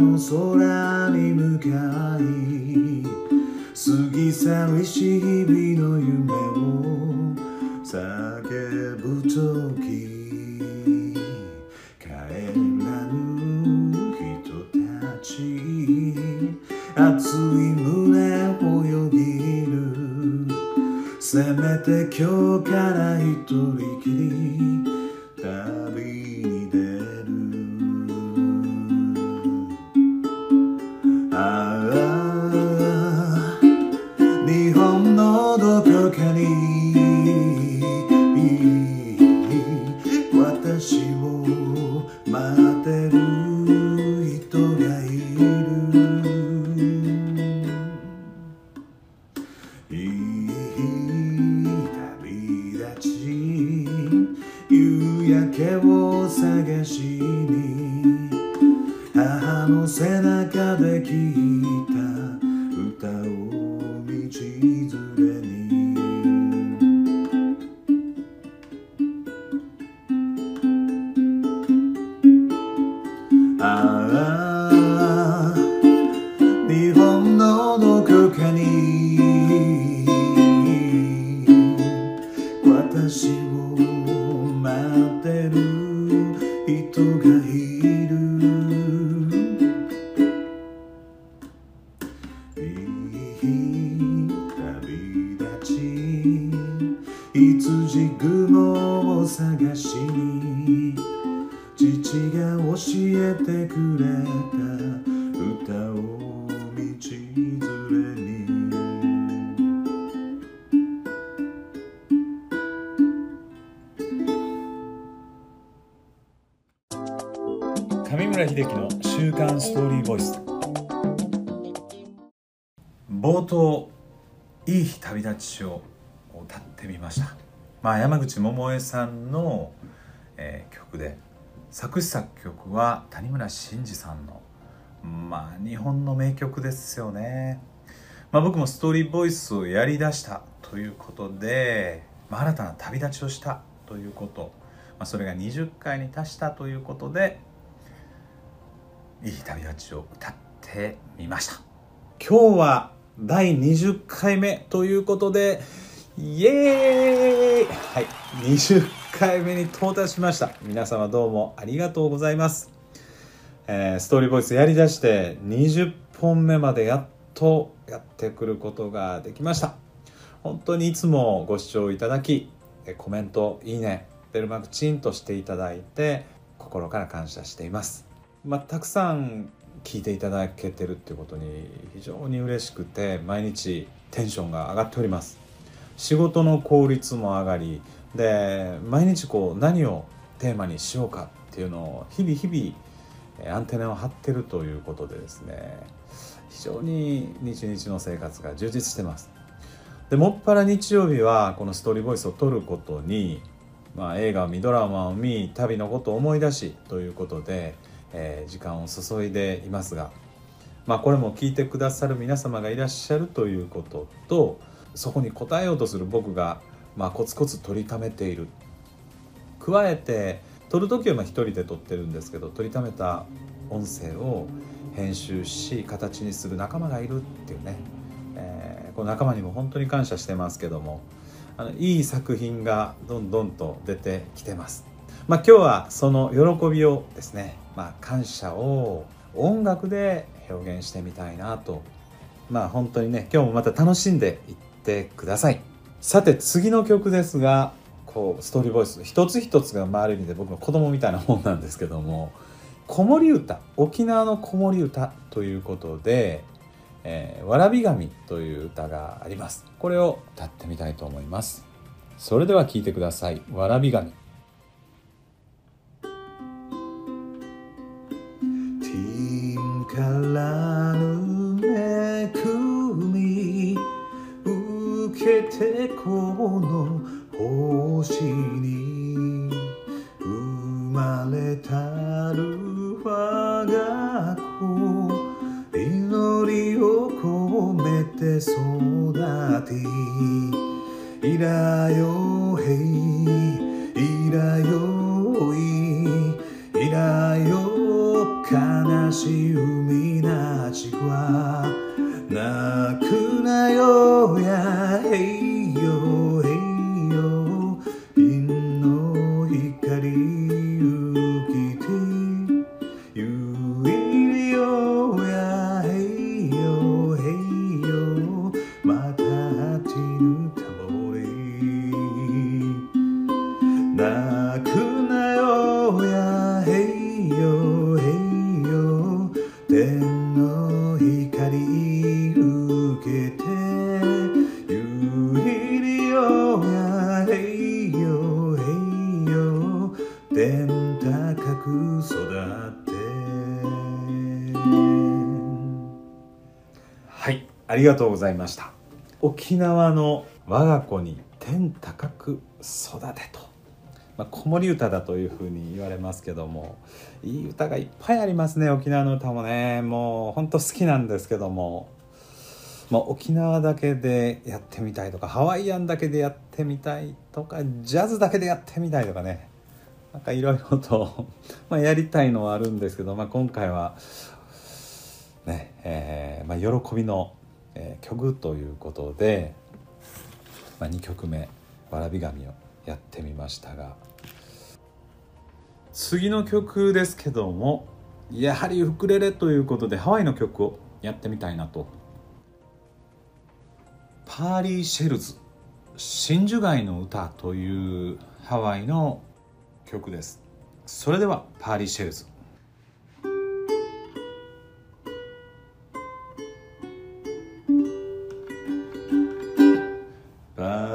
の空に向かい過ぎ去りし日々の夢を叫ぶ時帰らぬ人たち熱い胸をよぎるせめて今日から一人きり旅立ち夕焼けを chegou. 村秀樹の「週刊ストーリーボイス」冒頭「いい日旅立ちを歌ってみました、まあ、山口百恵さんの、えー曲で作詞作曲は谷村新司さんのまあ日本の名曲ですよね、まあ、僕もストーリーボイスをやりだしたということで、まあ、新たな旅立ちをしたということ、まあ、それが20回に達したということでいい旅立ちを歌ってみました。今日は第20回目ということでイエーイ！はい20回目に到達しました。皆様どうもありがとうございます、えーストーリーボイスやりだして20本目までやっとやってくることができました。本当にいつもご視聴いただきコメントいいねベルマークチンとしていただいて心から感謝しています。まあ、たくさん聞いていただけてるっていうことに非常に嬉しくて毎日テンションが上がっております。仕事の効率も上がりで毎日こう何をテーマにしようかっていうのを日々日々アンテナを張ってるということでですね非常に日々の生活が充実してます。でもっぱら日曜日はこのストーリーボイスを撮ることに、まあ、映画を見ドラマを見旅のことを思い出しということで、えー時間を注いでいますが、まあ、これも聞いてくださる皆様がいらっしゃるということとそこに応えようとする僕が、まあ、コツコツ取りためている加えて撮る時はまあ一人で撮ってるんですけど撮りためた音声を編集し形にする仲間がいるっていうね、えーこの仲間にも本当に感謝してますけどもあのいい作品がどんどんと出てきてます。まあ、今日はその喜びをですね、まあ、感謝を音楽で表現してみたいなと。まあ本当にね今日もまた楽しんでいってください。さて次の曲ですがこうストーリーボイス一つ一つがまあある意味で僕の子供みたいなもんなんですけども子守歌沖縄の子守歌ということで「えーわらび神」という歌があります。これを歌ってみたいと思います。それでは聴いてください「わらび神」受けてこの星に生まれたる我が子。祈りを込めて育て。いらよへい。いらよい。いらよ悲しいりがとうございました。沖縄の我が子に天高く育てと、まあ、子守歌だというふうに言われますけどもいい歌がいっぱいありますね沖縄の歌もね。もうほんと好きなんですけども、まあ、沖縄だけでやってみたいとかハワイアンだけでやってみたいとかジャズだけでやってみたいとかね。なんかいろいろと まやりたいのはあるんですけど、まあ、今回はねえーまあ、喜びの、えー曲ということで、まあ、2曲目「わらび神」をやってみましたが次の曲ですけどもやはりウクレレということでハワイの曲をやってみたいなと。 Pearly Shells「真珠貝の歌」というハワイの曲です。それではパーリー・シェルズ。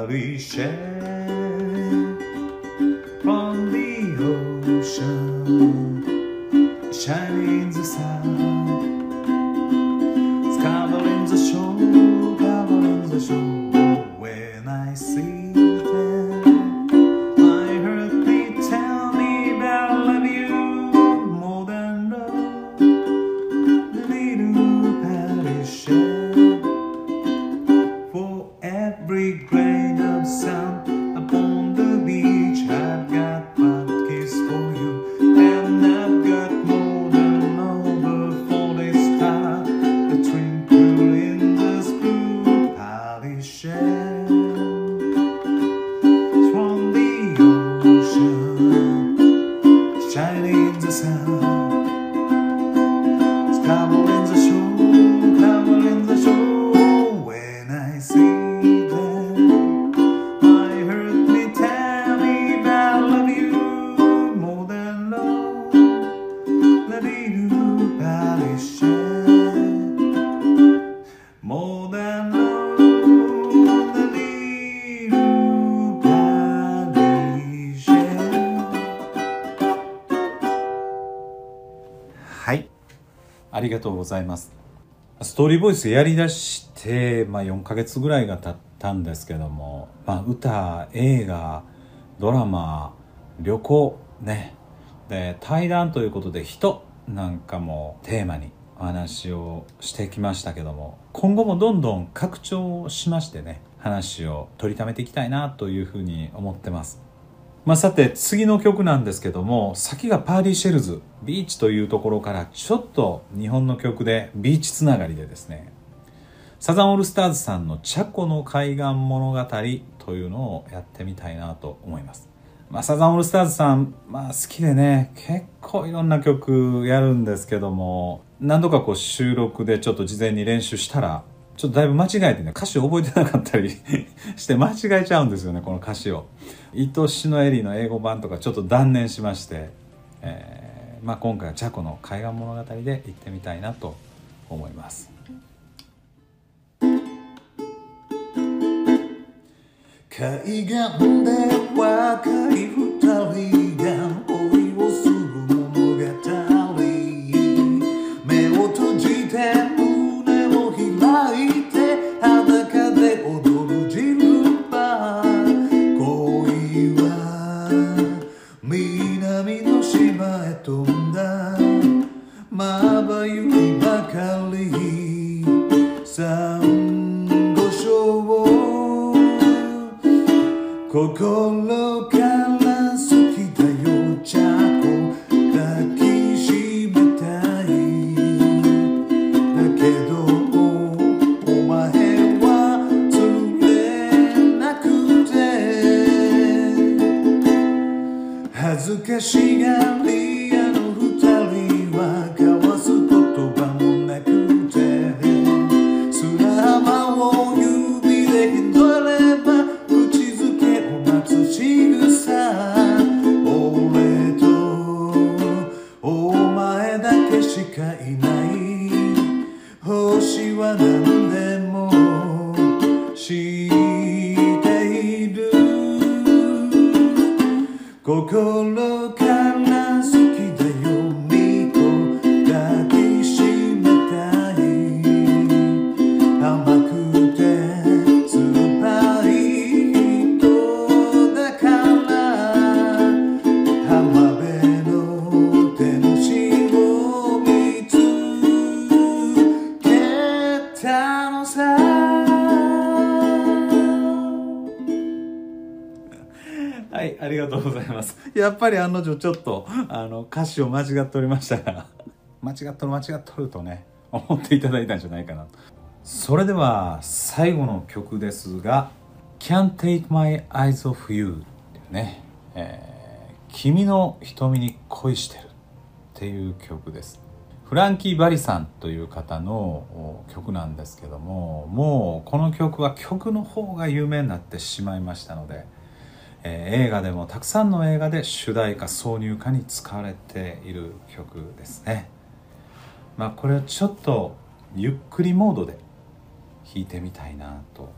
lovely shine from the ocean, shining the sun, it's covering the shore, covering the shore. When I see りがとうございます。ストーリーボイスやりだして、まあ、4ヶ月ぐらいが経ったんですけども、まあ、歌映画ドラマ旅行ねで対談ということで人なんかもテーマにお話をしてきましたけども今後もどんどん拡張しましてね話を取りためていきたいなというふうに思ってますまあ、さて次の曲なんですけども先がパーリー・シェルズビーチというところからちょっと日本の曲でビーチつながりでですね。サザンオールスターズさんの「チャコの海岸物語」というのをやってみたいなと思います、まあ、サザンオールスターズさん、まあ、好きでね結構いろんな曲やるんですけども何度かこう収録でちょっと事前に練習したらちょっとだいぶ間違えてね歌詞覚えてなかったり して間違えちゃうんですよねこの歌詞を「愛しのエリー」の英語版とかちょっと断念しまして、えーまあ、今回はチャコの海岸物語で行ってみたいなと思います。海岸で若い二人しがり屋の二人は交わす言葉もなくて砂浜を指でひどれば口づけを待つ仕草俺とお前だけしかいない星は何でも知っている。心さはい、ありがとうございます。やっぱり案の定ちょっとあの歌詞を間違っておりましたが、間違っとる間違っとるとね、思っていただいたんじゃないかなと。それでは最後の曲ですが、Can't Take My Eyes Off You っていうね、えー君の瞳に恋してるっていう曲です。フランキー・バリさんという方の曲なんですけどももうこの曲は曲の方が有名になってしまいましたので、えー映画でもたくさんの映画で主題歌挿入歌に使われている曲ですね。まあこれをちょっとゆっくりモードで弾いてみたいなと。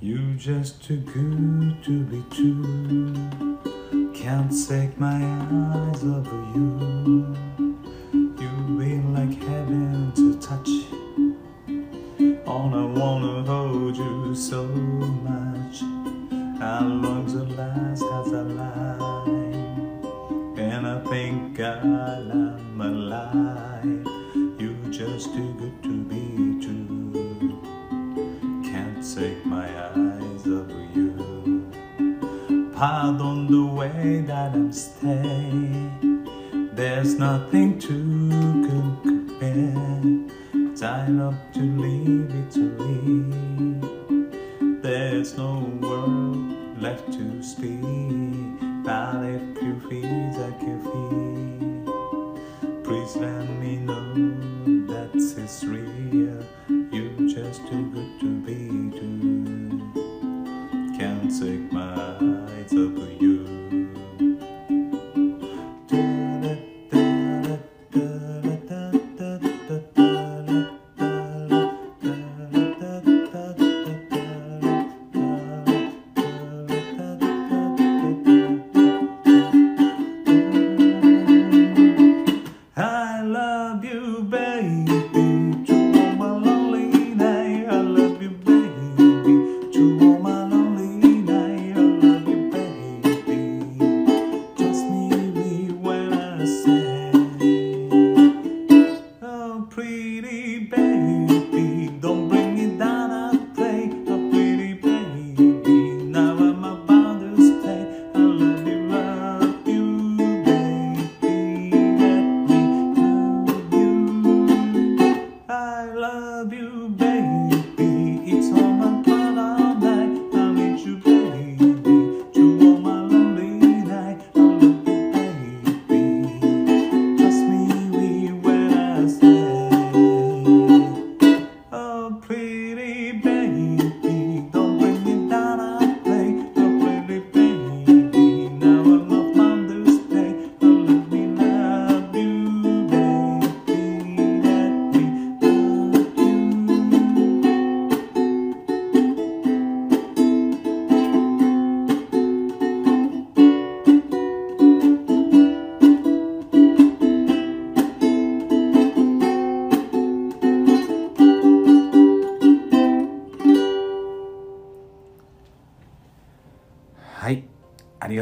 You just too good to be true. Can't take my eyes off of you. You feel like heaven take my eyes off you. Pardon the way that I'm staying. There's nothing to compare. Time up to leave it to leave. There's no word left to speak.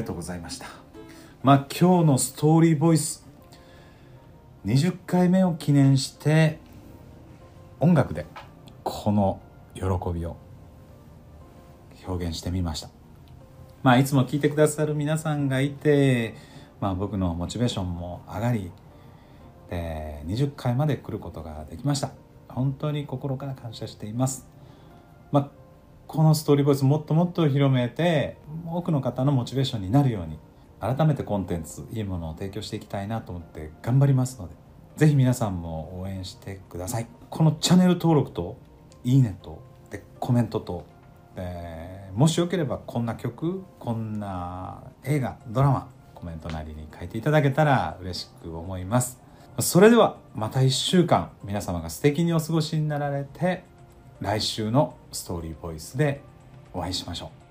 とうございました。まあ今日のストーリーボイス20回目を記念して音楽でこの喜びを表現してみました。まあいつも聞いてくださる皆さんがいて、まあ、僕のモチベーションも上がりで20回まで来ることができました本当に心から感謝しています、まあ、このストーリーボイスもっともっと広めて多くの方のモチベーションになるように改めてコンテンツいいものを提供していきたいなと思って頑張りますのでぜひ皆さんも応援してください。このチャンネル登録といいねとでコメントとでもしよければこんな曲こんな映画ドラマコメントなりに書いていただけたら嬉しく思います。それではまた1週間皆様が素敵にお過ごしになられて来週のストーリーボイスでお会いしましょう。